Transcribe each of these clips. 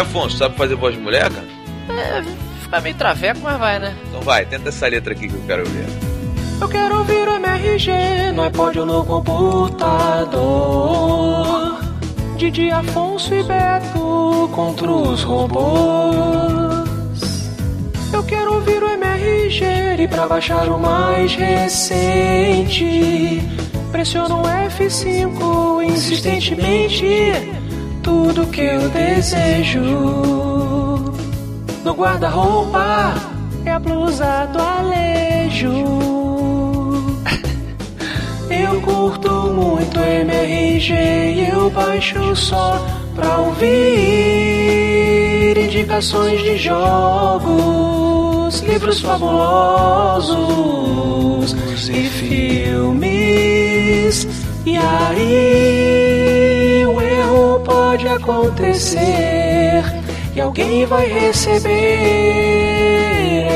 Afonso, sabe fazer voz de mulher, cara? É, fica meio traveco, mas vai, né? Então vai, tenta essa letra aqui que eu quero ver. Eu quero ouvir o MRG no iPod ou no computador. Didi Afonso e Beto contra os robôs. Eu quero ouvir o MRG e pra baixar o mais recente. Pressiono F5 insistentemente. Tudo que eu desejo no guarda-roupa é a blusa do Alejo. Eu curto muito MRG e eu baixo só pra ouvir indicações de jogos, livros fabulosos e filmes. E aí pode acontecer e alguém vai receber.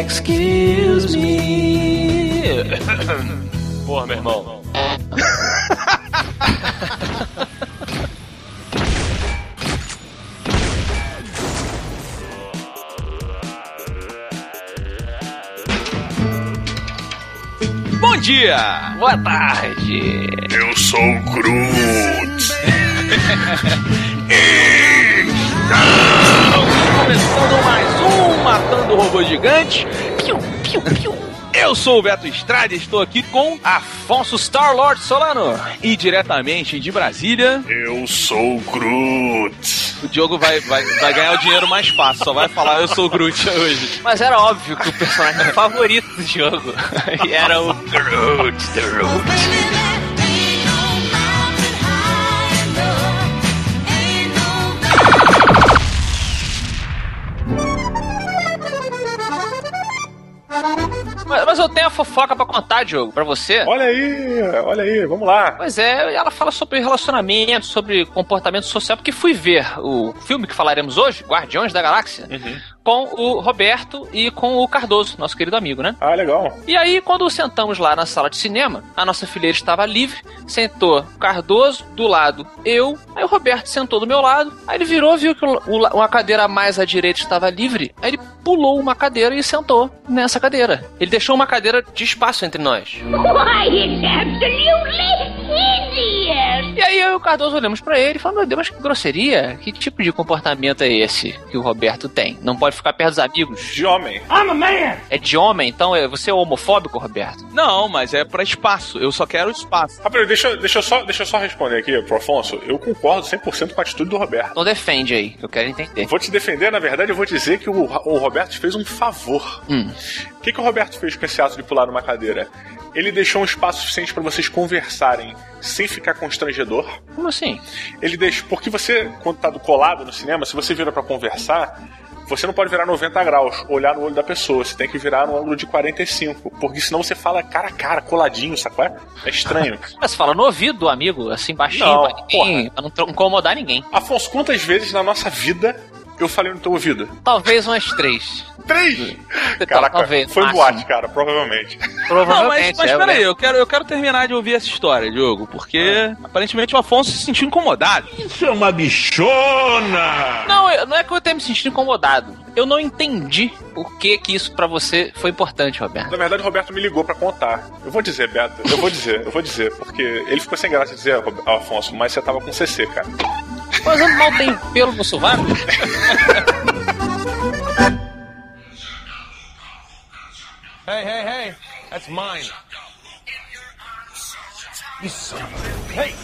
Excuse me. Porra, meu irmão. Bom dia! Boa tarde! Eu sou o Groot! Começando mais um Matando Robô Gigante. Piu, piu, piu. Eu sou o Beto Estrada e estou aqui com Afonso Star-Lord Solano. E diretamente de Brasília... Eu sou o Groot! O Diogo vai, vai, vai ganhar o dinheiro mais fácil, só vai falar eu sou o Groot hoje. Mas era óbvio que o personagem favorito do jogo era o Groot, the Root. Mas, eu tenho a fofoca pra contar, Diogo, pra você. Olha aí, olha aí, vamos lá. Pois é, ela fala sobre relacionamento, sobre comportamento social, porque fui ver o filme que falaremos hoje, Guardiões da Galáxia, uhum. Com o Roberto e com o Cardoso, nosso querido amigo, né? Ah, legal. E aí, quando sentamos lá na sala de cinema, a nossa fileira estava livre, sentou o Cardoso do lado, eu, aí o Roberto sentou do meu lado, aí ele virou, viu que uma cadeira mais à direita estava livre, aí ele pulou uma cadeira e sentou nessa cadeira. Ele deixou uma cadeira de espaço entre nós. Why, it's absolutely E aí eu e o Cardoso olhamos para ele e falamos, meu Deus, mas que grosseria, que tipo de comportamento é esse que o Roberto tem? Não pode ficar perto dos amigos. De homem. I'm a man! É de homem, então é, você é homofóbico, Roberto? Não, mas é para espaço, eu só quero espaço. Rapaz, deixa, deixa, eu só, deixa eu só responder aqui pro Afonso, eu concordo 100% com a atitude do Roberto. Então defende aí, eu quero entender. Vou te defender, na verdade eu vou dizer que o, o Roberto fez um favor. Hum. O que, que o Roberto fez com esse ato de pular numa cadeira? Ele deixou um espaço suficiente para vocês conversarem sem ficar constrangedor. Como assim? Ele deixou. Porque você, quando tá do colado no cinema, se você vira para conversar, você não pode virar 90 graus, olhar no olho da pessoa. Você tem que virar no ângulo de 45. Porque senão você fala cara a cara, coladinho, sacou? É estranho. Mas você fala no ouvido do amigo, assim, baixinho, não, pra, ninguém, pra não incomodar ninguém. Afonso, quantas vezes na nossa vida eu falei no teu ouvido? Talvez umas três. Três? Caraca, Talvez, foi máximo. boate, cara, provavelmente. Provavelmente. Não, mas, mas é, peraí, eu quero, eu quero terminar de ouvir essa história, Diogo, porque ah. aparentemente o Afonso se sentiu incomodado. Isso é uma bichona! Não, não é que eu tenha me sentido incomodado. Eu não entendi por que que isso para você foi importante, Roberto. Na verdade, o Roberto me ligou para contar. Eu vou dizer, Beto, eu vou dizer, eu vou dizer, porque ele ficou sem graça de dizer, Afonso, mas você tava com CC, cara. Mas mal tem pelo no sovaco? Hey, hey, hey, that's mine. You son of a... Hey,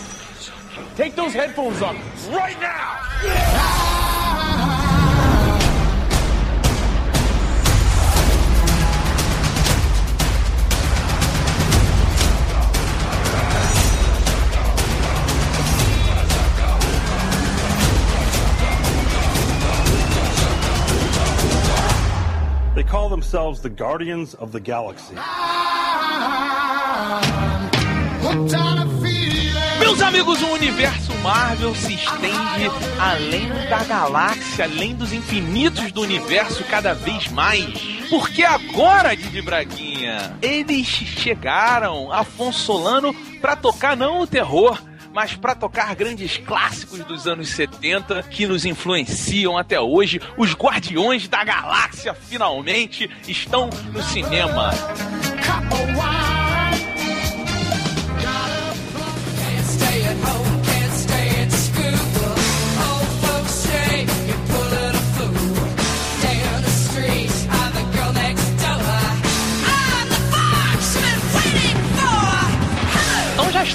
take those headphones off right now! They call themselves the Guardians of the Galaxy. Meus amigos, o universo Marvel se estende além da galáxia, além dos infinitos do universo cada vez mais. Porque agora, Didi Braguinha, eles chegaram, Afonso Solano, para tocar não o terror, mas para tocar grandes clássicos dos anos 70 que nos influenciam até hoje. Os Guardiões da Galáxia finalmente estão no cinema. Então já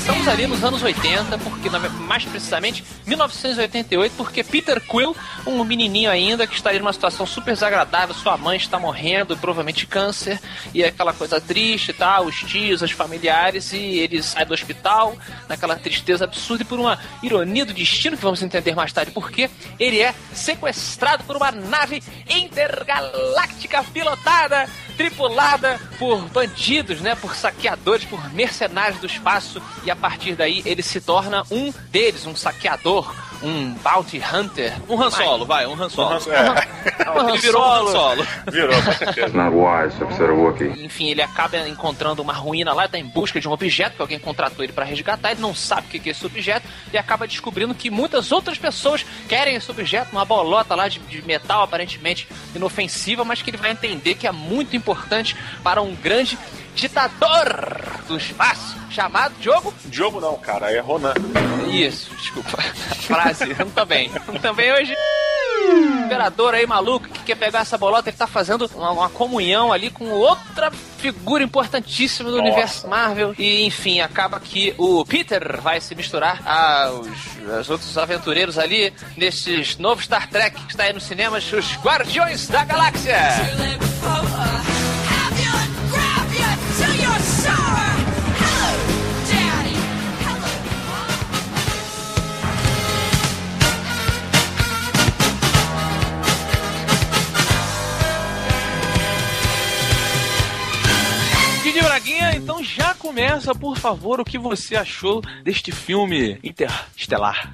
estamos ali nos anos 80, porque mais precisamente 1988, porque Peter Quill, um menininho ainda que está ali numa situação super desagradável, sua mãe está morrendo, provavelmente câncer, e é aquela coisa triste tal, os tios, os familiares, e ele sai do hospital naquela tristeza absurda e por uma ironia do destino, que vamos entender mais tarde porque ele é sequestrado por uma nave intergaláctica pilotada, tripulada por bandidos, né, por saqueadores, por mercenários do espaço, e a partir daí ele se torna um deles, um saqueador, um bounty hunter, Um Han Solo, vai, um Han Solo. É, Ele virou um Han Solo. virou, com certeza. Not wise to upset a Wookiee. Enfim, ele acaba encontrando uma ruína lá, tá em busca de um objeto que alguém contratou ele para resgatar, ele não sabe o que que é esse objeto e acaba descobrindo que muitas outras pessoas querem esse objeto, uma bolota lá de, de metal aparentemente inofensiva, mas que ele vai entender que é muito importante para um grande ditador do espaço chamado Diogo. Diogo não, cara, é Ronan. Isso, desculpa. A frase, não também. Também hoje. Imperador aí maluco que quer pegar essa bolota, ele tá fazendo uma, uma comunhão ali com outra figura importantíssima do Nossa. universo Marvel. E enfim, acaba que o Peter vai se misturar aos, aos outros aventureiros ali nesses novos Star Trek que está aí nos cinemas, os Guardiões da Galáxia. Então já começa, por favor, o que você achou deste filme interestelar.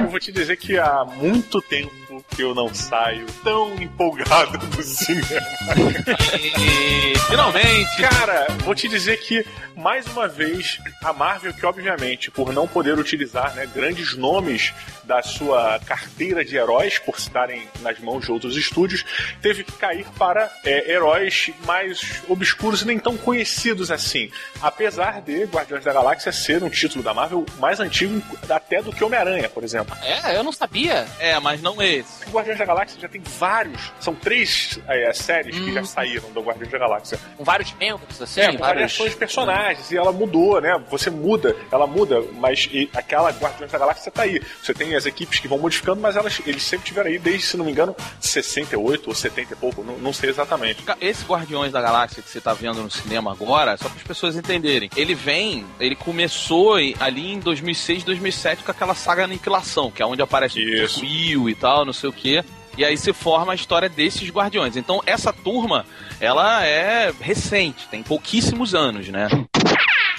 Eu vou te dizer que há muito tempo que eu não saio tão empolgado do cinema. Finalmente, Cara, vou te dizer que, mais uma vez, a Marvel, que obviamente, por não poder utilizar né, grandes nomes da sua carteira de heróis, por estarem nas mãos de outros estúdios, teve que cair para é, heróis mais obscuros e nem tão conhecidos assim. Apesar de Guardiões da Galáxia ser um título da Marvel mais antigo até do que Homem-Aranha, por exemplo. É, eu não sabia. é, mas não esse. Guardiões da Galáxia já tem vários, são três é, séries que já saíram do Guardiões da Galáxia. Com vários membros, assim, É, com vários... variações de personagens, e ela mudou, né? Você muda, ela muda, mas e aquela Guardiões da Galáxia tá aí. Você tem as equipes que vão modificando, mas elas, eles sempre tiveram aí, desde, se não me engano, 68 ou 70 e pouco, não, não sei exatamente. Esse Guardiões da Galáxia que você tá vendo no cinema agora, só para as pessoas entenderem, ele vem, ele começou ali em 2006, 2007 com aquela saga Aniquilação, que é onde aparece Isso. o Quill e tal, não sei o quê. E aí se forma a história desses Guardiões. Então essa turma, ela é recente, tem pouquíssimos anos, né?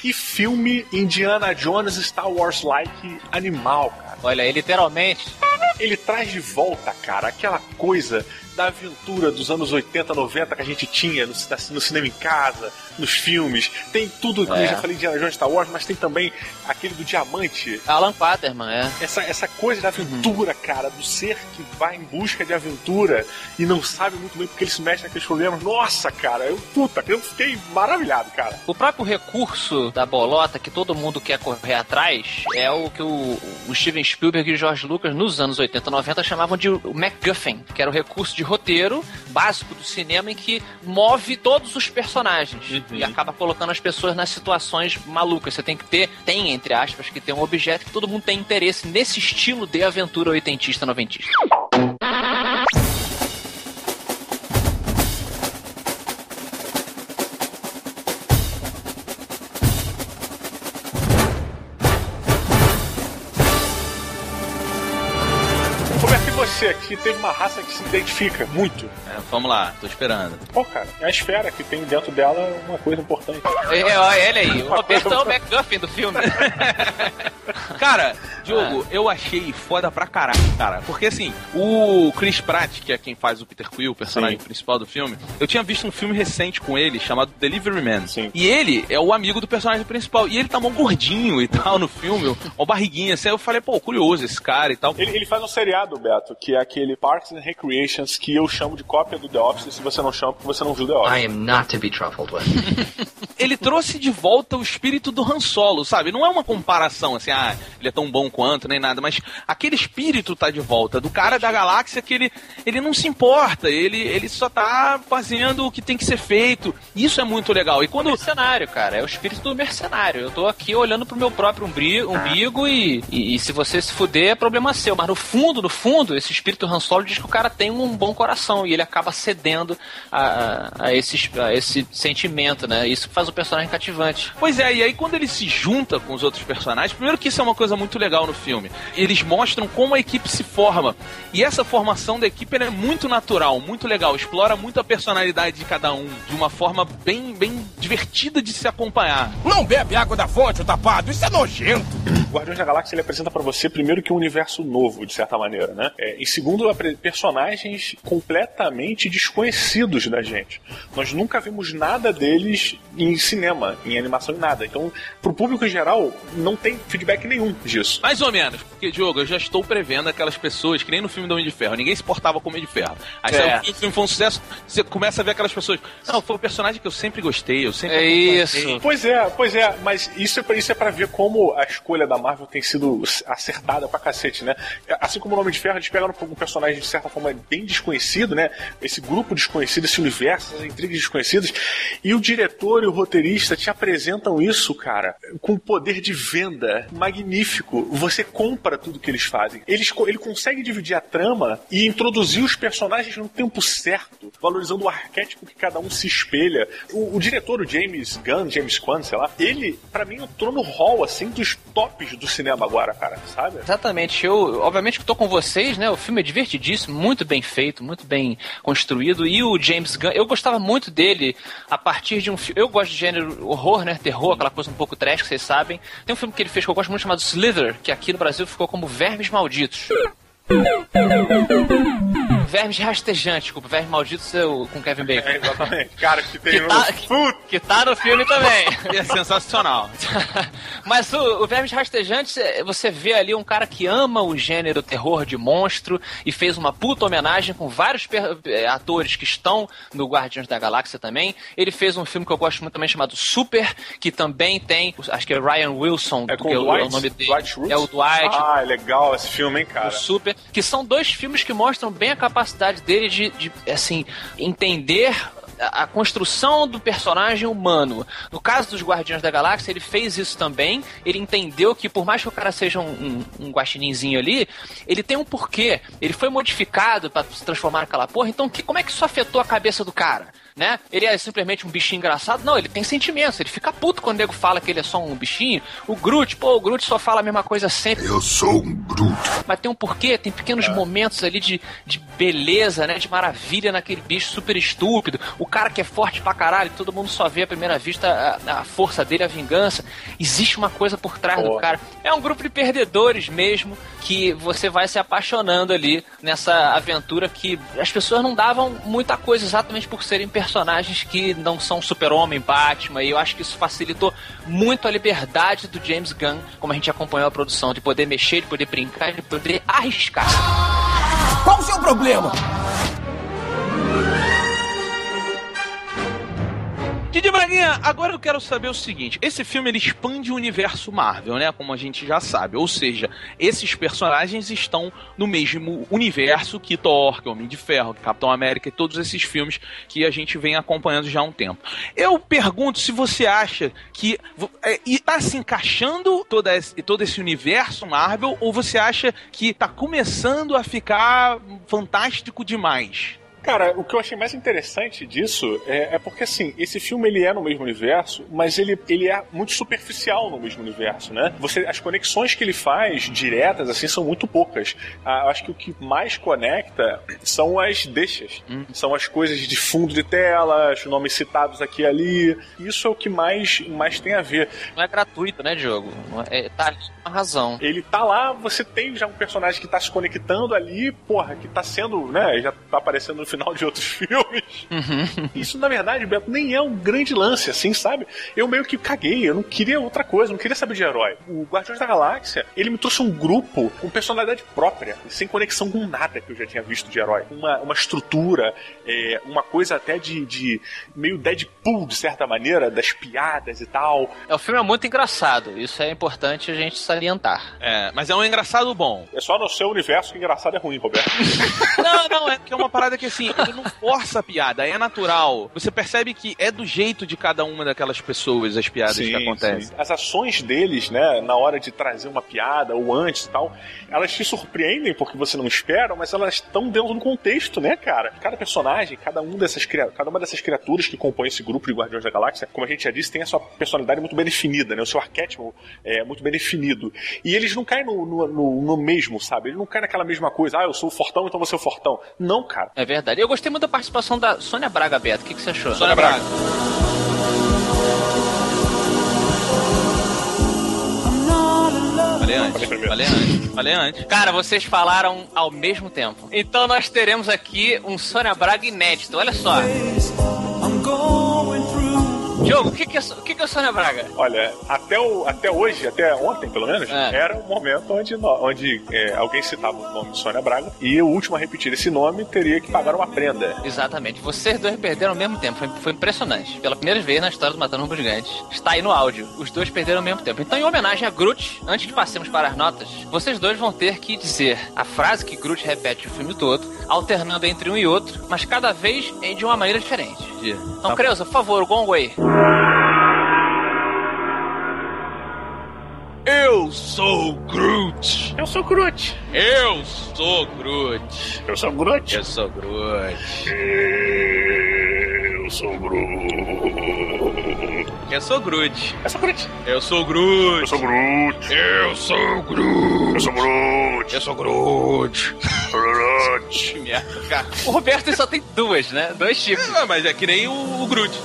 Que filme Indiana Jones Star Wars-like animal, cara. Olha aí, literalmente, Ele traz de volta, cara, aquela coisa da aventura dos anos 80, 90 que a gente tinha no, no cinema em casa, nos filmes. Tem tudo, É. eu já falei de Indiana Jones Star Wars, mas tem também aquele do diamante, Alan Quaterman, é. essa, essa coisa da aventura, cara, do ser que vai em busca de aventura e não sabe muito bem porque ele se mexe naqueles problemas. Nossa, cara, eu, puta, eu fiquei maravilhado, cara. O próprio recurso da bolota que todo mundo quer correr atrás é o que o, o Steven Spielberg e o George Lucas nos anos 80 90 chamavam de MacGuffin, que era o recurso de roteiro básico do cinema em que move todos os personagens e acaba colocando as pessoas nas situações malucas. Você tem que ter, tem entre aspas, que ter um objeto que todo mundo tem interesse nesse estilo de aventura oitentista, noventista. Aqui teve uma raça que se identifica muito. É, vamos lá, tô esperando. Pô, cara, a esfera que tem dentro dela é uma coisa importante. É, olha ele aí, o Roberto é o MacGuffin do filme. Cara, Diogo, eu achei foda pra caralho, cara. Porque assim, o Chris Pratt, que é quem faz o Peter Quill, o personagem Sim. principal do filme, eu tinha visto um filme recente com ele chamado Delivery Man. Sim. E ele é o amigo do personagem principal. E ele tá mó gordinho e tal no filme, uma barriguinha assim. Aí eu falei, pô, curioso esse cara e tal. Ele, ele faz um seriado, Beto, que é aquele Parks and Recreations, que eu chamo de cópia do The Office, se você não chama, porque você não viu The Office. I am not to be truffled with. ele trouxe de volta o espírito do Han Solo, sabe? Não é uma comparação assim, ah, ele é tão bom quanto, nem nada, mas aquele espírito tá de volta, do cara da galáxia que ele, ele não se importa, ele, ele só tá fazendo o que tem que ser feito. Isso é muito legal. E quando. Mercenário, cara. É o espírito do mercenário. Eu tô aqui olhando pro meu próprio umbigo e, e, e se você se fuder, é problema seu. Mas no fundo, no fundo, esse espírito Han Solo diz que o cara tem um bom coração e ele acaba cedendo a, a, a esse, a esse sentimento, né? Isso que faz o personagem cativante. Pois é, e aí quando ele se junta com os outros personagens, primeiro que isso é uma coisa muito legal no filme. Eles mostram como a equipe se forma. E essa formação da equipe é muito natural, muito legal. Explora muito a personalidade de cada um de uma forma bem, bem divertida de se acompanhar. Não bebe água da fonte, ô tapado. Isso é nojento. Guardiões da Galáxia ele apresenta pra você primeiro que um universo novo, de certa maneira, né? É, e segundo, apre- personagens completamente desconhecidos da gente. Nós nunca vimos nada deles em cinema, em animação, em nada. Então, pro público em geral, não tem feedback nenhum disso. Mais ou menos, porque, Diogo, eu já estou prevendo aquelas pessoas que nem no filme do Homem de Ferro, ninguém se portava como Homem de Ferro. Aí É. o filme, o foi um sucesso, você começa a ver aquelas pessoas. Não, foi o personagem que eu sempre gostei, eu sempre É acompanhei." isso. Pois é, pois é, mas isso é, pra, isso é pra ver como a escolha da Marvel tem sido acertada pra cacete, né? Assim como o Nome de Ferro, eles pegaram um personagem de certa forma bem desconhecido, né? Esse grupo desconhecido, esse universo, essas intrigas desconhecidas, e o diretor e o roteirista te apresentam isso, cara, com poder de venda magnífico. Você compra tudo que eles fazem. Eles, ele consegue dividir a trama e introduzir os personagens no tempo certo, valorizando o arquétipo que cada um se espelha. O, o diretor, o James Gunn, James Kwan, sei lá, ele, pra mim, entrou no hall, assim, dos tops do cinema agora, cara, sabe? Exatamente. Eu, obviamente, que tô com vocês, né? O filme é divertidíssimo, muito bem feito, muito bem construído. E o James Gunn, eu gostava muito dele a partir de um filme. Eu gosto de gênero horror, né? Terror, aquela coisa um pouco trash que vocês sabem. Tem um filme que ele fez que eu gosto muito chamado Slither, que aqui no Brasil ficou como Vermes Malditos. Vermes rastejantes, desculpa. Vermes Malditos é o, com Kevin Bacon. É, exatamente. Cara, que tem Que tá, que, que tá no filme também. É sensacional. Mas o, o Vermes Rastejantes, é, você vê ali um cara que ama o gênero terror de monstro e fez uma puta homenagem com vários eh, atores que estão no Guardiões da Galáxia também. Ele fez um filme que eu gosto muito também chamado Super, que também tem, acho que é Ryan Wilson, É com que é o o, é o Dwight, nome dele. Dwight? É o Dwight, Ah, é legal esse filme, hein, cara? o Super, que são dois filmes que mostram bem a capacidade dele de, de, assim, entender a construção do personagem humano. No caso dos Guardiões da Galáxia, ele fez isso também. Ele entendeu que, por mais que o cara seja um, um, um ali, ele tem um porquê. Ele foi modificado para se transformar naquela porra. Então, que, como é que isso afetou a cabeça do cara? Né? Ele é simplesmente um bichinho engraçado? Não, ele tem sentimentos. Ele fica puto quando o nego fala que ele é só um bichinho. O Groot, pô, o Groot só fala a mesma coisa sempre Eu sou um Groot. mas tem um porquê, tem pequenos momentos ali de, de beleza, né? De maravilha naquele bicho super estúpido. O cara que é forte pra caralho, todo mundo só vê à primeira vista a, a força dele, a vingança. Existe uma coisa por trás do cara. É um grupo de perdedores mesmo que você vai se apaixonando ali nessa aventura que as pessoas não davam muita coisa exatamente por serem personagens que não são super-homem, Batman, e eu acho que isso facilitou muito a liberdade do James Gunn, como a gente acompanhou a produção, de poder mexer, de poder brincar, de poder arriscar. Qual o seu problema? Didi Braguinha, agora eu quero saber o seguinte: esse filme ele expande o universo Marvel, né? Como a gente já sabe. Ou seja, esses personagens estão no mesmo universo que Thor, que Homem de Ferro, que Capitão América e todos esses filmes que a gente vem acompanhando já há um tempo. Eu pergunto se você acha que é, está se encaixando esse, todo esse universo Marvel ou você acha que está começando a ficar fantástico demais? Cara, o que eu achei mais interessante disso é, é porque, assim, esse filme ele é no mesmo universo, mas ele, ele é muito superficial no mesmo universo, né? Você, as conexões que ele faz diretas, assim, são muito poucas. Ah, eu acho que o que mais conecta são as deixas. São as coisas de fundo de tela, os nomes citados aqui e ali. Isso é o que mais, mais tem a ver. Não é gratuito, né, Diogo? É- É, tá ali uma razão. Ele tá lá, você tem já um personagem que tá se conectando ali, porra, que tá sendo, né, já tá aparecendo no final de outros filmes. Isso, na verdade, Beto, nem é um grande lance, assim, sabe? Eu meio que caguei, eu não queria outra coisa, não queria saber de herói. O Guardiões da Galáxia, ele me trouxe um grupo com personalidade própria, sem conexão com nada que eu já tinha visto de herói. Uma, uma estrutura, é, uma coisa até de, de meio Deadpool, de certa maneira, das piadas e tal. É, o filme é muito engraçado, isso é importante a gente salientar. É, mas é um engraçado bom. É só no seu universo que engraçado é ruim, Roberto. Não, não, é que é uma parada que assim, ele não força a piada, é natural. Você percebe que é do jeito de cada uma daquelas pessoas as piadas que acontecem. sim. As ações deles, né, na hora de trazer uma piada ou antes e tal, elas te surpreendem porque você não espera, mas elas estão dentro do contexto, né, cara? Cada personagem, cada um dessas cada uma dessas criaturas que compõem esse grupo de Guardiões da Galáxia, como a gente já disse, tem a sua personalidade muito bem definida, né? O seu arquétipo é muito bem definido. E eles não caem no, no, no- no mesmo, sabe? Eles não caem naquela mesma coisa, ah, eu sou o fortão, então você é o fortão. Não, cara. É verdade. Eu gostei muito da participação da Sônia Braga, Beto. O que, que você achou? Sônia Braga. Falei antes, falei antes, falei antes. Cara, vocês falaram ao mesmo tempo. Então nós teremos aqui um Sônia Braga inédito. Olha só. Diogo, o que, que, é, o que, que é Sônia Braga? Olha, até, o, até hoje, até ontem pelo menos, É. era um momento onde, onde é, alguém citava o nome Sônia Braga e o último a repetir esse nome teria que pagar uma prenda. Exatamente. Vocês dois perderam ao mesmo tempo. Foi, foi impressionante. Pela primeira vez na história do Matando Robôs Gigantes. Está aí no áudio. Os dois perderam ao mesmo tempo. Então, em homenagem a Groot, antes de passemos para as notas, vocês dois vão ter que dizer a frase que Groot repete o filme todo, alternando entre um e outro, mas cada vez em- de uma maneira diferente. Então, Tá. Creuza, por favor, Gong Wei. Eu sou Groot! Eu sou Groot. Eu sou Groot! Eu sou Groot. Eu sou Groot! Eu sou Groot. Eu sou Groot! Eu sou Groot. Eu sou Groot! Eu sou Groot. Eu sou Groot! Eu sou Groot. Eu sou Groot! Groot. Merda, cara. O Roberto só tem duas, né? Dois tipos. Ah, mas é que nem o, o Groot.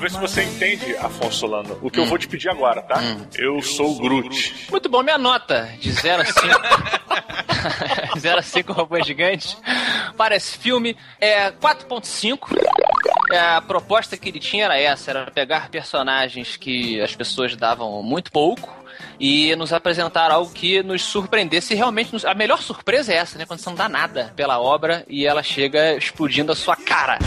ver se você entende, Afonso Solano, o que eu vou te pedir agora, tá? Eu sou o Groot. Muito bom, minha nota de 0 a 5. 0 a 5 robôs gigantes. Para esse filme é 4.5. É, a proposta que ele tinha era essa, era pegar personagens que as pessoas davam muito pouco e nos apresentar algo que nos surpreendesse. E realmente, nos- a melhor surpresa é essa, né? Quando você não dá nada pela obra e ela chega explodindo a sua cara.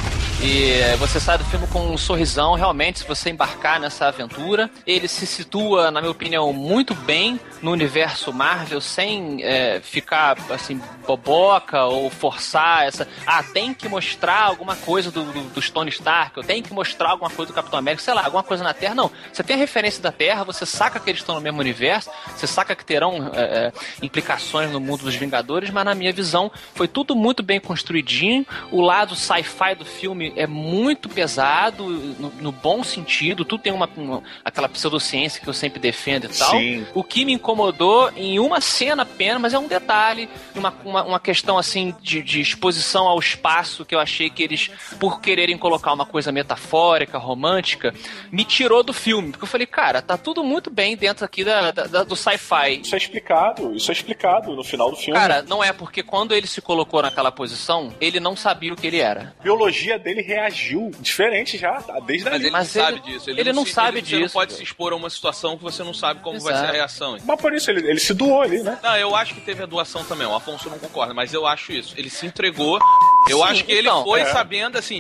E você sai do filme com um sorrisão, realmente, se você embarcar nessa aventura. Ele se situa, na minha opinião, muito bem no universo Marvel, sem é, ficar, assim, boboca ou forçar essa... Ah, tem que mostrar alguma coisa do, do, dos Tony Stark, ou tem que mostrar alguma coisa do Capitão América, sei lá, alguma coisa na Terra. Não, você tem a referência da Terra, você saca que eles estão no mesmo universo, você saca que terão é, é, implicações no mundo dos Vingadores, mas na minha visão foi tudo muito bem construidinho. O lado sci-fi do filme é muito pesado, no, no bom sentido, tudo tem uma, uma- aquela pseudociência que eu sempre defendo e tal. Sim. O que me incomodou em uma cena apenas, mas é um detalhe, uma, uma, uma questão assim de, de exposição ao espaço que eu achei que eles, por quererem colocar uma coisa metafórica, romântica, me tirou do filme. Porque eu falei, cara, tá tudo muito bem dentro aqui da, da- do sci-fi. Isso é explicado, isso é explicado no final do filme. Cara, não é porque quando ele se colocou naquela posição, ele não sabia o que ele era. a biologia dele reagiu diferente já, tá? desde Mas ali. ele Mas não ele- sabe disso. ele não se- sabe Você não disso. pode se expor a uma situação que você não sabe como vai ser a Exato. reação. Mas por isso ele, ele se doou ali, né? Não, eu acho que teve a doação também. O Afonso não concorda, mas eu acho isso. Ele se entregou. Eu Sim, acho que ele então, foi é. sabendo assim.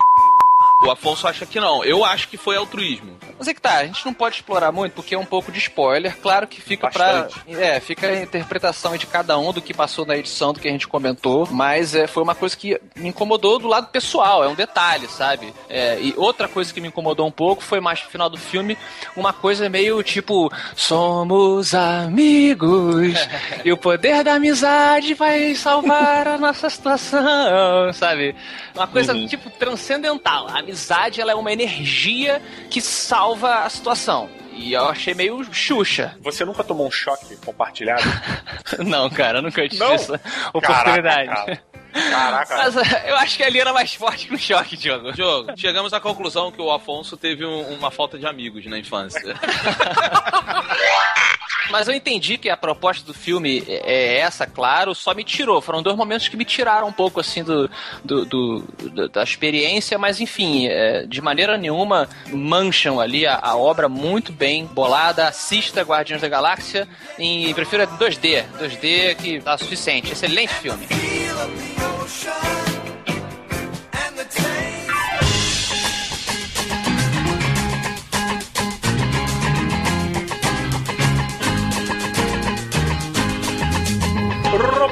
O Afonso acha que não. Eu acho que foi altruísmo. Mas é que tá, a gente não pode explorar muito porque é um pouco de spoiler. Claro que fica Bastante. pra. É, fica a interpretação de cada um do que passou na edição, do que a gente comentou. Mas é, foi uma coisa que me incomodou do lado pessoal, é um detalhe, sabe? É, e outra coisa que me incomodou um pouco foi mais no final do filme, uma coisa meio tipo: somos amigos e o poder da amizade vai salvar a nossa situação, sabe? Uma coisa tipo transcendental. A amizade ela é uma energia que salva a situação. E eu achei meio Xuxa. Você nunca tomou um choque compartilhado? Não, cara, eu nunca tive Não? essa oportunidade. Caraca, Caraca. Mas eh, eu acho que ali era mais forte que o choque, Diogo. Diogo, chegamos à conclusão que o Afonso teve um- uma falta de amigos na infância. Mas eu entendi que a proposta do filme é essa, claro, só me tirou. Foram dois momentos que me tiraram um pouco, assim, do, do- do- da experiência, mas enfim, é, de maneira nenhuma mancham ali a, a obra muito bem bolada. Assista Guardiões da Galáxia em, prefiro 2D. 2D que tá suficiente. Excelente filme.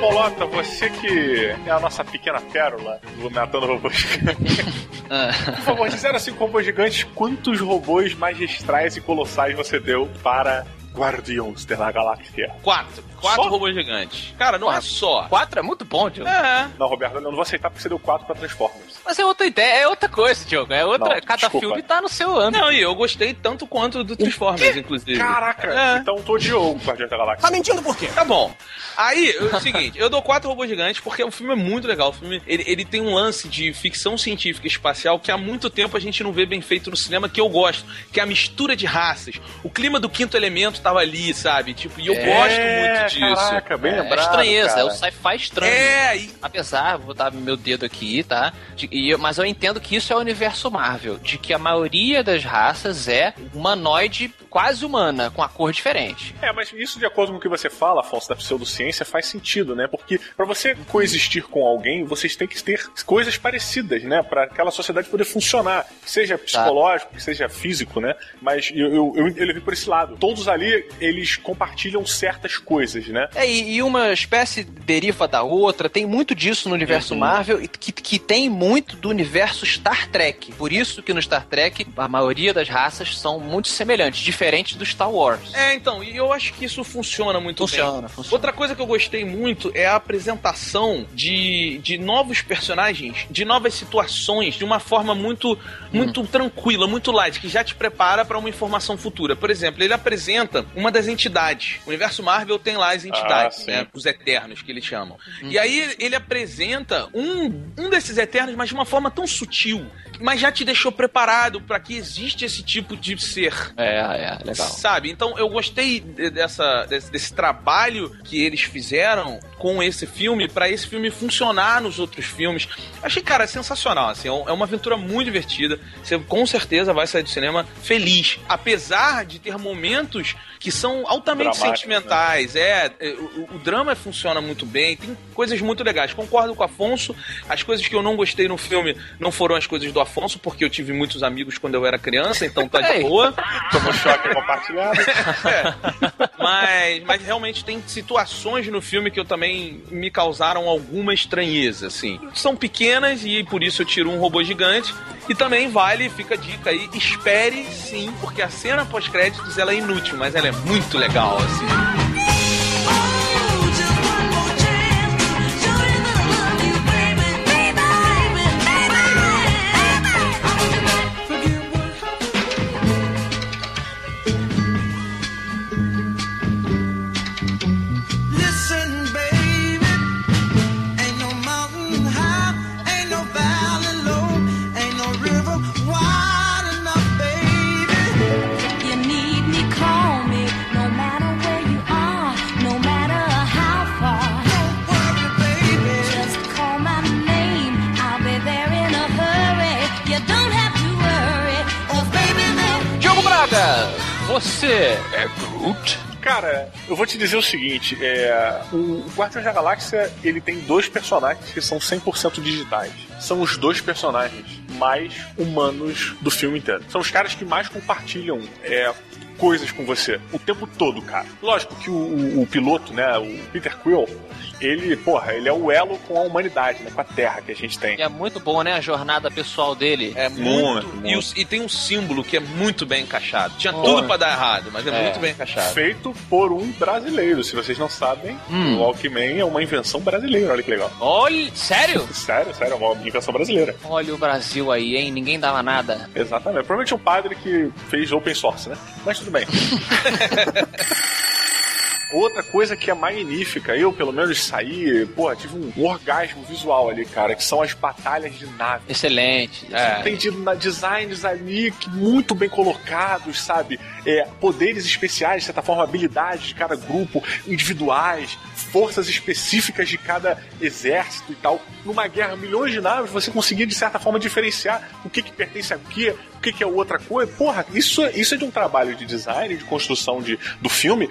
Robolota, você que é a nossa pequena pérola do Matando Robôs Gigantes. Ah. Por favor, de 0 a 5 robôs gigantes, quantos robôs magistrais e colossais você deu para Guardiões da Galáxia? Quatro. Quatro Só? robôs gigantes. Cara, não é só. Quatro é muito bom, Diogo. É. Não, Roberto, eu não vou aceitar porque você deu 4 para Transformers. Mas é outra ideia, é outra coisa, Diogo. É outra. Não, cada desculpa. filme tá no seu âmbito. Não, e eu gostei tanto quanto do Transformers, inclusive. Caraca, É. então tô de ou Guardiões da Galáxia. Tá mentindo por quê? Tá bom. Aí, é o seguinte, eu dou quatro robôs gigantes porque o filme é muito legal. O filme, ele, ele tem um lance de ficção científica espacial que há muito tempo a gente não vê bem feito no cinema, que eu gosto, que é a mistura de raças. O clima do quinto elemento tava ali, sabe? Tipo, e eu É, gosto muito disso. Caraca, bem É, lembrado, estranheza, cara. é o sci-fi estranho. É, e Apesar, vou botar meu dedo aqui, tá? De- e eu- mas eu entendo que isso é o universo Marvel, de que a maioria das raças é humanoide quase humana, com a cor diferente. É, mas isso de acordo com o que você fala, Afonso, da pseudociência, faz sentido, né? Porque pra você coexistir com alguém, vocês têm que ter coisas parecidas, né? Pra aquela sociedade poder funcionar. Que seja psicológico, que seja físico, né? Mas eu, eu, eu, eu levei por esse lado. Todos ali, eles compartilham certas coisas, né? É, e, e uma espécie deriva da outra, tem muito disso no universo Marvel, e que, que tem muito do universo Star Trek. Por isso que no Star Trek, a maioria das raças são muito semelhantes, diferentes do Star Wars. É, então, e eu acho que isso funciona muito Funciona, bem. funciona. Outra coisa que eu gostei muito é a apresentação de, de novos personagens, de novas situações, de uma forma muito muito tranquila, muito light, que já te prepara para uma informação futura. Por exemplo, ele apresenta uma das entidades. O universo Marvel tem lá as entidades, sim. né? Os Eternos, que eles chamam. E aí ele apresenta um, um desses Eternos, mas de uma forma tão sutil, mas já te deixou preparado para que existe esse tipo de ser. É, é, legal. Sabe? Então eu gostei de- dessa, desse, desse trabalho que eles fizeram com esse filme pra esse filme funcionar nos outros filmes. Achei, cara, sensacional. Assim, é é uma aventura muito divertida. Você com certeza vai sair do cinema feliz. Apesar de ter momentos que são altamente Dramáticos, sentimentais. É, é, o, o drama funciona muito bem. Tem coisas muito legais. Concordo com o Afonso. As coisas que eu não gostei no filme não foram as coisas do Afonso, porque eu tive muitos amigos quando eu era criança, então tá de boa. Tomou choque compartilhado. É. Mas, mas realmente tem situações no filme que eu também me causaram alguma estranheza, assim. São pequenas e por isso eu tiro um robô gigante. E também vale, fica a dica aí, espere sim, porque a cena pós-créditos ela é inútil, mas ela é muito legal, assim. Eu vou te dizer o seguinte, é, o Guardiões da Galáxia, ele tem dois personagens que são 100% digitais. São os dois personagens. mais humanos do filme inteiro. São os caras que mais compartilham é, coisas com você o tempo todo, cara. Lógico que o, o- o piloto, né, o Peter Quill, ele, porra, ele é o elo com a humanidade, né, com a Terra que a gente tem. E é muito bom, né? A jornada pessoal dele. É muito. E, o- e tem um símbolo que é muito bem encaixado. Tinha Oh. tudo pra dar errado, mas é, É. muito bem encaixado. Feito por um brasileiro. Se vocês não sabem, Hum. o Walkman é uma invenção brasileira. Olha que legal. Olha, sério? Sério, sério, é uma invenção brasileira. Olha o Brasil aí, hein? Ninguém dava nada. Exatamente. Provavelmente um padre que fez open source, né? Mas tudo bem. Outra coisa que é magnífica, eu pelo menos saí, pô, tive um orgasmo visual ali, cara, que são as batalhas de nave. Excelente. É. Tem de, na, designs ali que muito bem colocados, sabe? É, poderes especiais, de certa forma, habilidades de cada grupo, individuais, forças específicas de cada exército e tal. Numa guerra, milhões de naves, você conseguia, de certa forma, diferenciar o que, que pertence a quê, o que, que é outra coisa. Porra, isso, é- isso é de um trabalho de design, de construção de, do filme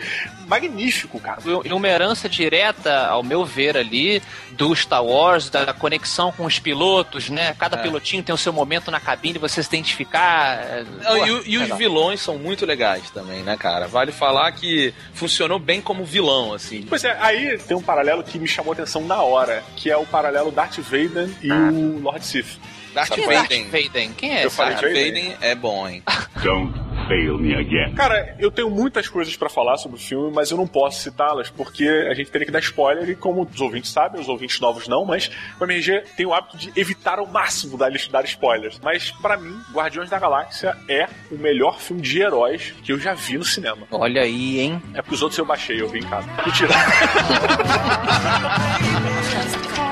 magnífico, cara. E uma herança direta, ao meu ver, ali, do Star Wars, da conexão com os pilotos, né? Cada É. pilotinho tem o seu momento na cabine, você se identificar. é, Não, pô, e, e os vilões são muito legais também, né, cara? Vale falar que funcionou bem como vilão, assim. Pois é, aí tem um paralelo que me chamou a atenção na hora, que é o paralelo Darth Vader e o Lord Sith. Darth Vader. Vader? Quem é Eu esse? falei Darth Vader é bom, hein? Don't fail me again. Cara, eu tenho muitas coisas pra falar sobre o filme, mas eu não posso citá-las porque a gente teria que dar spoiler e como os ouvintes sabem, os ouvintes novos não, mas o MRG tem o hábito de evitar ao máximo dar, dar spoilers. Mas pra mim, Guardiões da Galáxia é o melhor filme de heróis que eu já vi no cinema. Olha aí, hein? É porque os outros eu baixei, eu vi em casa. Mentira.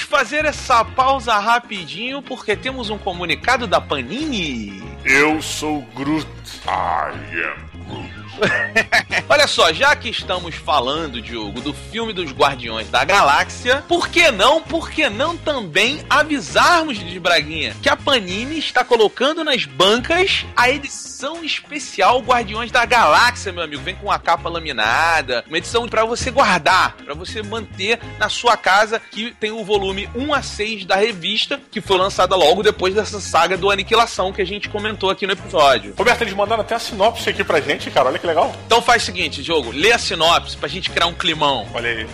vamos fazer essa pausa rapidinho porque temos um comunicado da Panini. eu sou Groot. I am Oh. Olha só, já que estamos falando, Diogo, do filme dos Guardiões da Galáxia, por que não, por que não também avisarmos de Braguinha que a Panini está colocando nas bancas a edição especial Guardiões da Galáxia, meu amigo. Vem com a capa laminada, uma edição para você guardar, para você manter na sua casa, que tem o volume 1 a 6 da revista, que foi lançada logo depois dessa saga do Aniquilação que a gente comentou aqui no episódio. Roberto, eles mandaram até a sinopse aqui pra gente, cara. Olha que legal. Então faz o seguinte, Diogo, lê a sinopse pra gente criar um climão. Olha aí.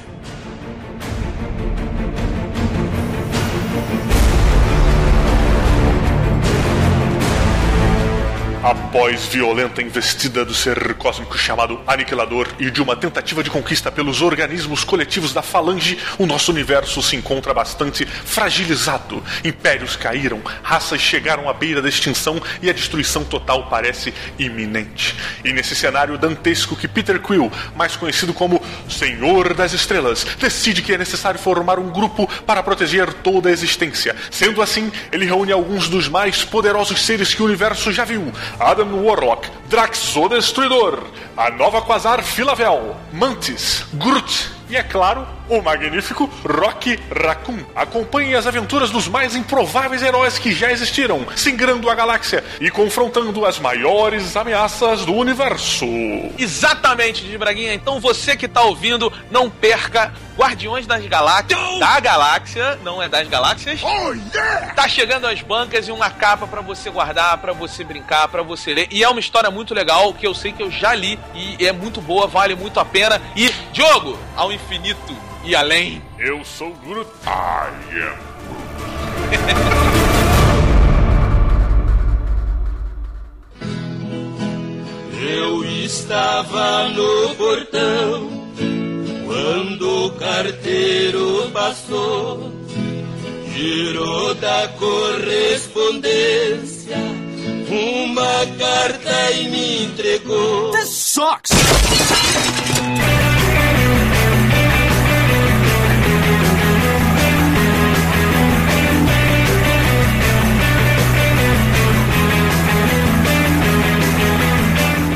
Após violenta investida do ser cósmico chamado Aniquilador e de uma tentativa de conquista pelos organismos coletivos da Falange, o nosso universo se encontra bastante fragilizado. Impérios caíram, raças chegaram à beira da extinção e a destruição total parece iminente. E nesse cenário dantesco que Peter Quill, mais conhecido como Senhor das Estrelas, decide que é necessário formar um grupo para proteger toda a existência. Sendo assim, ele reúne alguns dos mais poderosos seres que o universo já viu: Adam Warlock, Drax o Destruidor, a nova Quasar Filavel, Mantis, Groot e, é claro, o magnífico Rocky Raccoon. Acompanhe as aventuras dos mais improváveis heróis que já existiram, singrando a galáxia e confrontando as maiores ameaças do universo. Exatamente, Didi Braguinha. Então você que tá ouvindo, não perca Guardiões das Galáxias. Da Galáxia, não é das Galáxias. Oh, yeah! Tá chegando às bancas e uma capa pra você guardar, pra você brincar, pra você ler. E é uma história muito legal que eu sei que eu já li e é muito boa, vale muito a pena. E, Diogo, ao infinito e além. Eu sou Groot. I am Eu estava no portão quando o carteiro passou, girou da correspondência uma carta e me entregou. This sucks!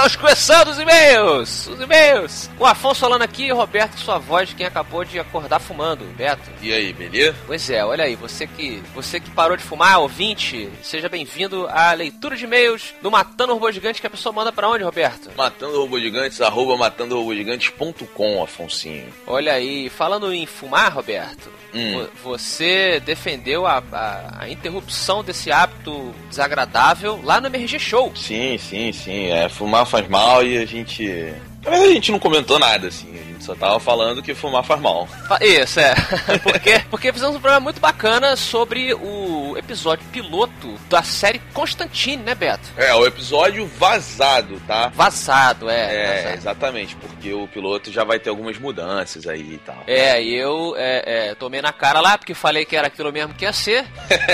Estamos começando os e-mails! Os e-mails! O Afonso falando aqui, Roberto, sua voz quem acabou de acordar fumando, Beto. E aí, beleza? Pois é, olha aí, você que você que parou de fumar, ouvinte, seja bem-vindo à leitura de e-mails do Matando o Robô Gigante que a pessoa manda pra onde, Roberto? Matando Robô Gigantes, arroba matandorobogigantes.com, Afonsinho. Olha aí, falando em fumar, Roberto, Hum. vo- você defendeu a, a- a interrupção desse hábito desagradável lá no MRG Show. Sim, sim, sim. É, fumar faz mal e a gente. Na verdade, a gente não comentou nada, assim. A gente só tava falando que fumar faz mal. Isso, é. Por quê? Porque fizemos um programa muito bacana sobre o episódio piloto da série Constantine, né, Beto? É, o episódio vazado, tá? Vazado, é. É, vazado. exatamente, porque o piloto já vai ter algumas mudanças aí e tal. É, e eu é, é, tomei na cara lá, porque falei que era aquilo mesmo que ia ser.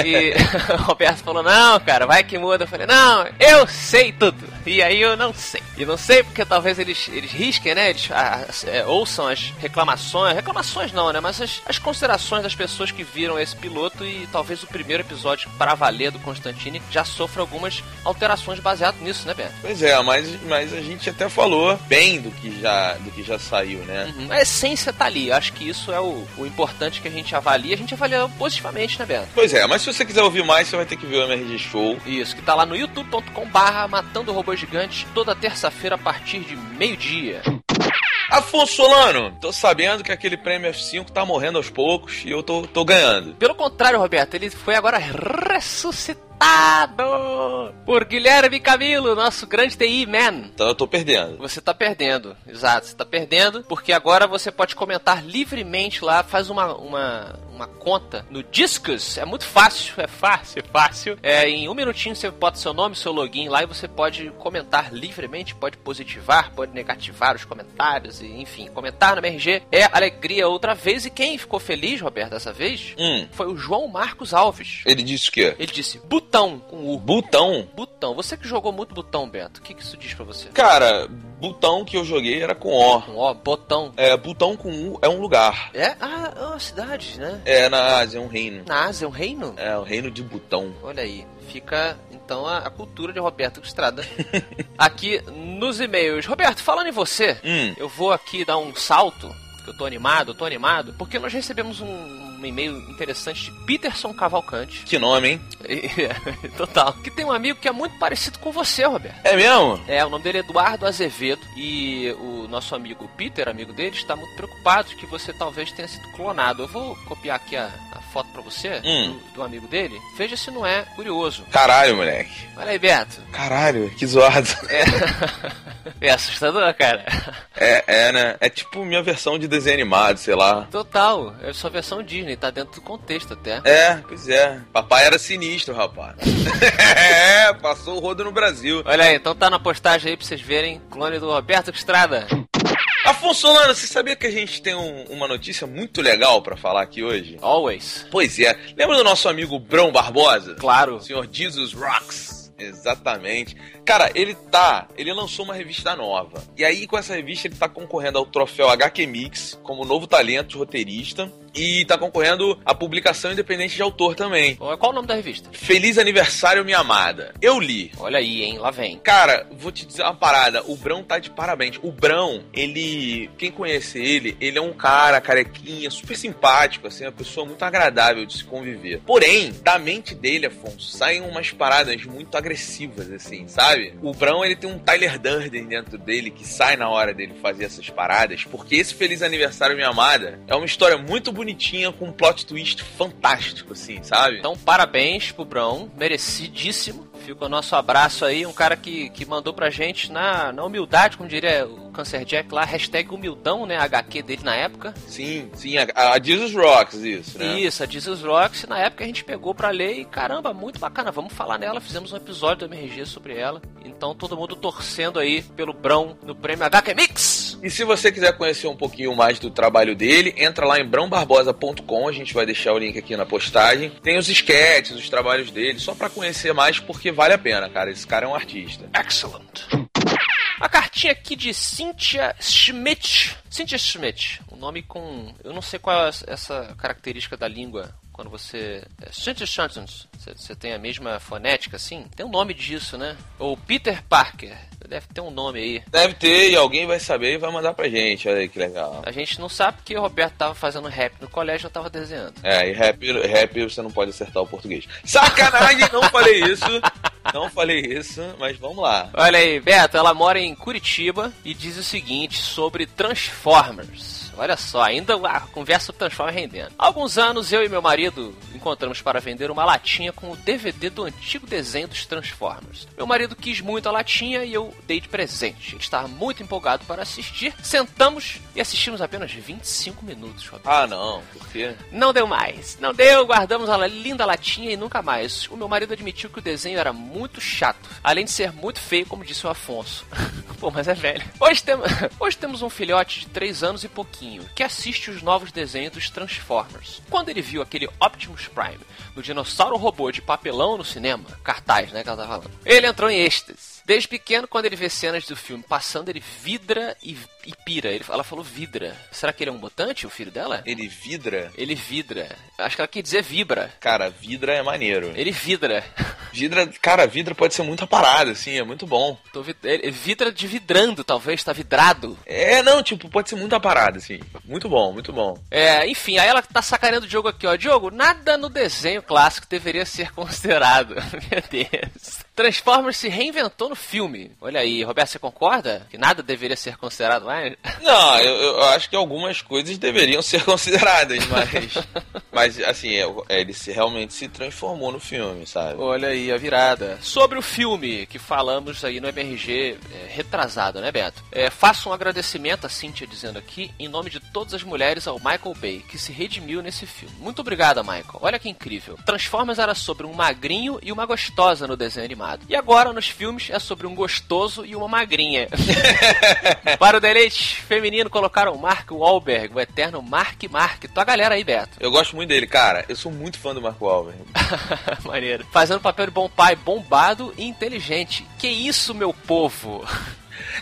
E o Roberto falou, não, cara, vai que muda. Eu falei, não, eu sei tudo. E aí eu não sei. E não sei porque talvez eles, eles risquem, né? Eles ah, é, ouçam as reclamações. Reclamações não, né? Mas as, as considerações das pessoas que viram esse piloto e talvez o primeiro episódio para valer do Constantine já sofra algumas alterações baseado nisso, né, Beto? Pois é, mas, mas a gente até falou bem do que já, do que já saiu, né? Uhum. A essência tá ali. Eu acho que isso é o, o importante que a gente avalia. A gente avalia positivamente, né, Beto? Pois é, mas se você quiser ouvir mais, você vai ter que ver o MRG Show. Isso, que tá lá no youtube.com barra Matando Robôs Gigantes toda terça-feira a partir de meio-dia. Afonso Solano, tô sabendo que aquele prêmio F5 tá morrendo aos poucos e eu tô, tô ganhando. Pelo contrário, Roberto, ele foi agora ressuscitado por Guilherme Camilo, nosso grande TI Man. Então eu tô perdendo. Você tá perdendo, exato, você tá perdendo, porque agora você pode comentar livremente lá, faz uma, uma, uma conta no Discus, é muito fácil, é fácil, é fácil. É, em um minutinho você bota seu nome, seu login lá e você pode comentar livremente, pode positivar, pode negativar os comentários, e enfim, comentar no MRG é alegria outra vez. E quem ficou feliz, Roberto, dessa vez, Hum, foi o João Marcos Alves. ele disse o quê? Ele disse botão com U. Botão. Botão. Você que jogou muito botão, Beto, o que, que isso diz pra você? Cara, botão que eu joguei era com O. Com O, botão. É, botão com U é um lugar. É? Ah, é uma cidade, né? É na Ásia, é um reino. Na Ásia é um reino? É o reino de Butão. Olha aí, fica então a, a cultura de Roberto Estrada aqui nos e-mails. Roberto, falando em você, Hum. eu vou aqui dar um salto, que eu tô animado, eu tô animado, porque nós recebemos um, um e-mail interessante de Peterson Cavalcante. Que nome, hein? Total. Que tem um amigo que é muito parecido com você, Roberto. É mesmo? É, o nome dele é Eduardo Azevedo e o nosso amigo Peter, amigo dele, está muito preocupado que você talvez tenha sido clonado. Eu vou copiar aqui a, a foto pra você Hum. do, do amigo dele. Veja se não é curioso. Caralho, moleque. Olha aí, Beto. Caralho, que zoado. É, é assustador, cara. É, é, né? É tipo minha versão de desenho animado, sei lá. Total, é sua versão Disney, tá dentro do contexto até. É, pois é. Papai era sinistro, rapaz. é, passou o rodo no Brasil. Olha aí, então tá na postagem aí pra vocês verem. Clone do Roberto Estrada. Afonso Solano, você sabia que a gente tem um- uma notícia muito legal pra falar aqui hoje? Always. Pois é. Lembra do nosso amigo Brão Barbosa? Claro. O senhor Jesus Rocks. Exatamente. Cara, ele tá. Ele lançou uma revista nova. E aí, com essa revista, ele tá concorrendo ao troféu HQ Mix como novo talento de roteirista. E tá concorrendo à publicação independente de autor também. Qual o nome da revista? Feliz aniversário, minha amada. Eu li. Olha aí, hein, lá vem. Cara, vou te dizer uma parada. O Brão tá de parabéns. O Brão, ele. Quem conhece ele, ele é um cara carequinha, super simpático, assim, uma pessoa muito agradável de se conviver. Porém, da mente dele, Afonso, saem umas paradas muito agressivas, assim, sabe? O Brão, ele tem um Tyler Durden dentro dele que sai na hora dele fazer essas paradas, porque esse Feliz Aniversário, minha amada, é uma história muito bonitinha, com um plot twist fantástico, assim, sabe? Então, parabéns pro Brão, merecidíssimo. Fica o nosso abraço aí, um cara que, que mandou pra gente na, na humildade, como diria o Cancer Jack lá, hashtag humildão, né, HQ dele na época. Sim, sim, a, a Jesus Rocks, isso, né? Isso, a Jesus Rocks, na época a gente pegou pra ler e caramba, muito bacana, vamos falar nela, fizemos um episódio do MRG sobre ela. Então todo mundo torcendo aí pelo Brão no prêmio HQ Mix. E se você quiser conhecer um pouquinho mais do trabalho dele, entra lá em brãobarbosa.com, a gente vai deixar o link aqui na postagem. Tem os sketches, os trabalhos dele, só pra conhecer mais, porque vale a pena, cara. Esse cara é um artista. Excellent. A cartinha aqui de Cynthia Schmidt. Cynthia Schmidt. Um nome com. Eu não sei qual é essa característica da língua Quando você. é, você tem a mesma fonética assim? Tem um nome disso, né? Ou Peter Parker. Deve ter um nome aí. Deve ter e alguém vai saber e vai mandar pra gente. Olha aí que legal. A gente não sabe porque o Roberto tava fazendo rap no colégio eu tava desenhando. É, e rap, rap você não pode acertar o português. Sacanagem, não falei isso. Não falei isso, mas vamos lá. Olha aí, Beto, ela mora em Curitiba e diz o seguinte sobre Transformers. Olha só, ainda a conversa sobre Transformers rendendo. Há alguns anos, eu e meu marido encontramos para vender uma latinha com o DVD do antigo desenho dos Transformers. Meu marido quis muito a latinha e eu dei de presente. Ele estava muito empolgado para assistir. Sentamos e assistimos apenas 25 minutos, Roberto. Ah, não, por quê? Não deu mais. Não deu, guardamos a linda latinha e nunca mais. O meu marido admitiu que o desenho era muito chato, além de ser muito feio, como disse o Afonso. Pô, mas é velho. Hoje, tem... Hoje temos um filhote de 3 anos e pouquinho que assiste os novos desenhos dos Transformers. Quando ele viu aquele Optimus Prime no dinossauro robô de papelão no cinema, cartaz, né, que ela tá falando, ele entrou em êxtase. Desde pequeno, quando ele vê cenas do filme passando, ele vidra e, e pira. Ele, ela falou vidra. Será que ele é um mutante, o filho dela? Ele vidra? Ele vidra. Acho que ela quer dizer vibra. Cara, vidra é maneiro. Ele vidra. Vidra, cara, vidra pode ser muita parada, assim, é muito bom. Tô vid- vidra de vidrando, talvez, tá vidrado. É, não, tipo, pode ser muita parada, assim. Muito bom, muito bom. É, enfim, aí ela tá sacaneando o Diogo aqui, ó. Diogo, nada no desenho clássico deveria ser considerado. Meu Deus. Transformers se reinventou no filme. Olha aí, Roberto, você concorda? Que nada deveria ser considerado mais? Não, eu, eu acho que algumas coisas deveriam ser consideradas, mas. mas, assim, é, é, ele se, realmente se transformou no filme, sabe? Olha aí a virada. Sobre o filme que falamos aí no MRG é, retrasado, né, Beto? É, faço um agradecimento a Cíntia dizendo aqui, em nome de todas as mulheres, ao Michael Bay, que se redimiu nesse filme. Muito obrigada, Michael. Olha que incrível. Transformers era sobre um magrinho e uma gostosa no desenho animado. E agora, nos filmes, é sobre um gostoso e uma magrinha. Para o feminino, colocaram Mark Wahlberg, o eterno Mark Mark. Tua galera aí, Beto. Eu gosto muito dele, cara. Eu sou muito fã do Marco Wahlberg. Maneiro. Fazendo papel de bom pai, bombado e inteligente. Que isso, meu povo?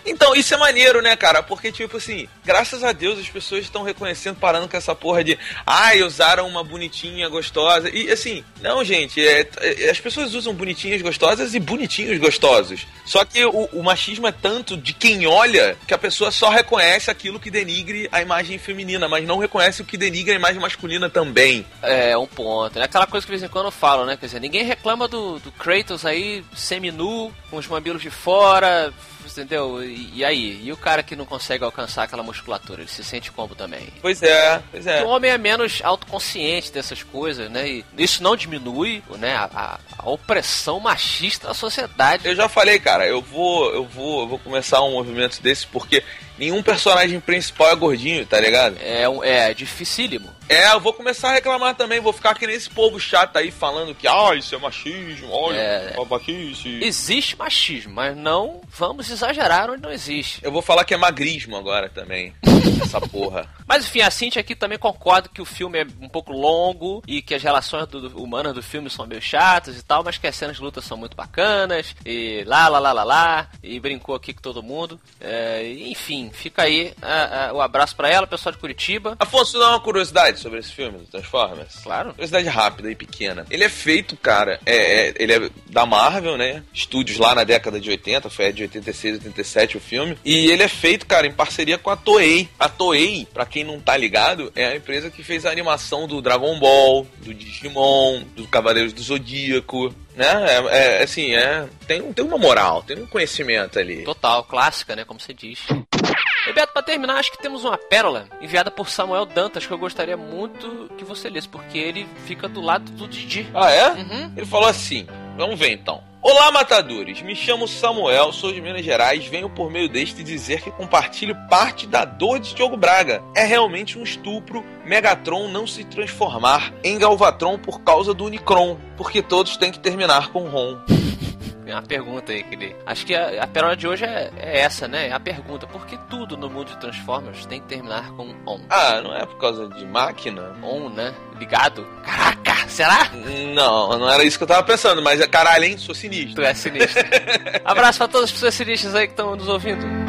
Então, isso é maneiro, né, cara? Porque, tipo assim, graças a Deus as pessoas estão reconhecendo, parando com essa porra de ai, usaram uma bonitinha gostosa. E assim, não, gente, é, é- as pessoas usam bonitinhas gostosas e bonitinhos gostosos. Só que o, o machismo é tanto de quem olha que a pessoa só reconhece aquilo que denigre a imagem feminina, mas não reconhece o que denigre a imagem masculina também. É, um ponto. É aquela coisa que de vez em quando eu falo, né? Quer dizer, ninguém reclama do, do Kratos aí, semi-nu, com os mamilos de fora, entendeu? E, e aí? E o cara que não consegue alcançar aquela musculatura, ele se sente como também? Pois é, pois é. O homem é menos autoconsciente dessas coisas, né? E isso não diminui né, a, a- opressão machista da sociedade. Eu já falei, cara, eu vou, eu vou, eu vou começar um movimento desse porque nenhum personagem principal é gordinho, tá ligado? É, um- é dificílimo. É, eu vou começar a reclamar também, vou ficar que nem esse povo chato aí falando que, ah, isso é machismo, olha, É. babaquice. Existe machismo, mas não vamos exagerar onde não existe. Eu vou falar que é magrismo agora também, essa porra. Mas enfim, a Cintia aqui também concorda que o filme é um pouco longo e que as relações do- do- humanas do filme são meio chatas e tal, mas que as cenas de luta são muito bacanas e lá, lá, lá, lá, lá, e brincou aqui com todo mundo. É, enfim, fica aí ah, ah, o abraço pra ela, pessoal de Curitiba. Afonso, dá uma curiosidade sobre esse filme do Transformers. Claro. Curiosidade rápida e pequena. Ele é feito, cara, é, é- ele é da Marvel, né? Estúdios lá na década de 80, foi de 86, 87 o filme. E ele é feito, cara, em parceria com a Toei. A Toei, pra quem não tá ligado, é a empresa que fez a animação do Dragon Ball, do Digimon, do Cavaleiros do Zodíaco, né? É, é, assim, é, tem, um- tem uma moral, tem um conhecimento ali. Total, clássica, né? Como você diz. E Beto, pra terminar, acho que temos uma pérola enviada por Samuel Dantas que eu gostaria muito que você lesse, porque ele fica do lado do Didi. Ah, é? Uhum. Ele falou assim: vamos ver então. Olá, matadores! Me chamo Samuel, sou de Minas Gerais. Venho por meio deste dizer que compartilho parte da dor de Diogo Braga. É realmente um estupro Megatron não se transformar em Galvatron por causa do Unicron, porque todos têm que terminar com Ron. Uma pergunta aí que ele. Acho que a, a pérola de hoje é, é essa, né? É a pergunta: por que tudo no mundo de Transformers tem que terminar com on? Ah, não é por causa de máquina? On, né? Ligado? Caraca, será? Não, não era isso que eu tava pensando, mas caralho, hein? Sou sinistro. Tu é sinistro. Abraço pra todas as pessoas sinistras aí que estão nos ouvindo.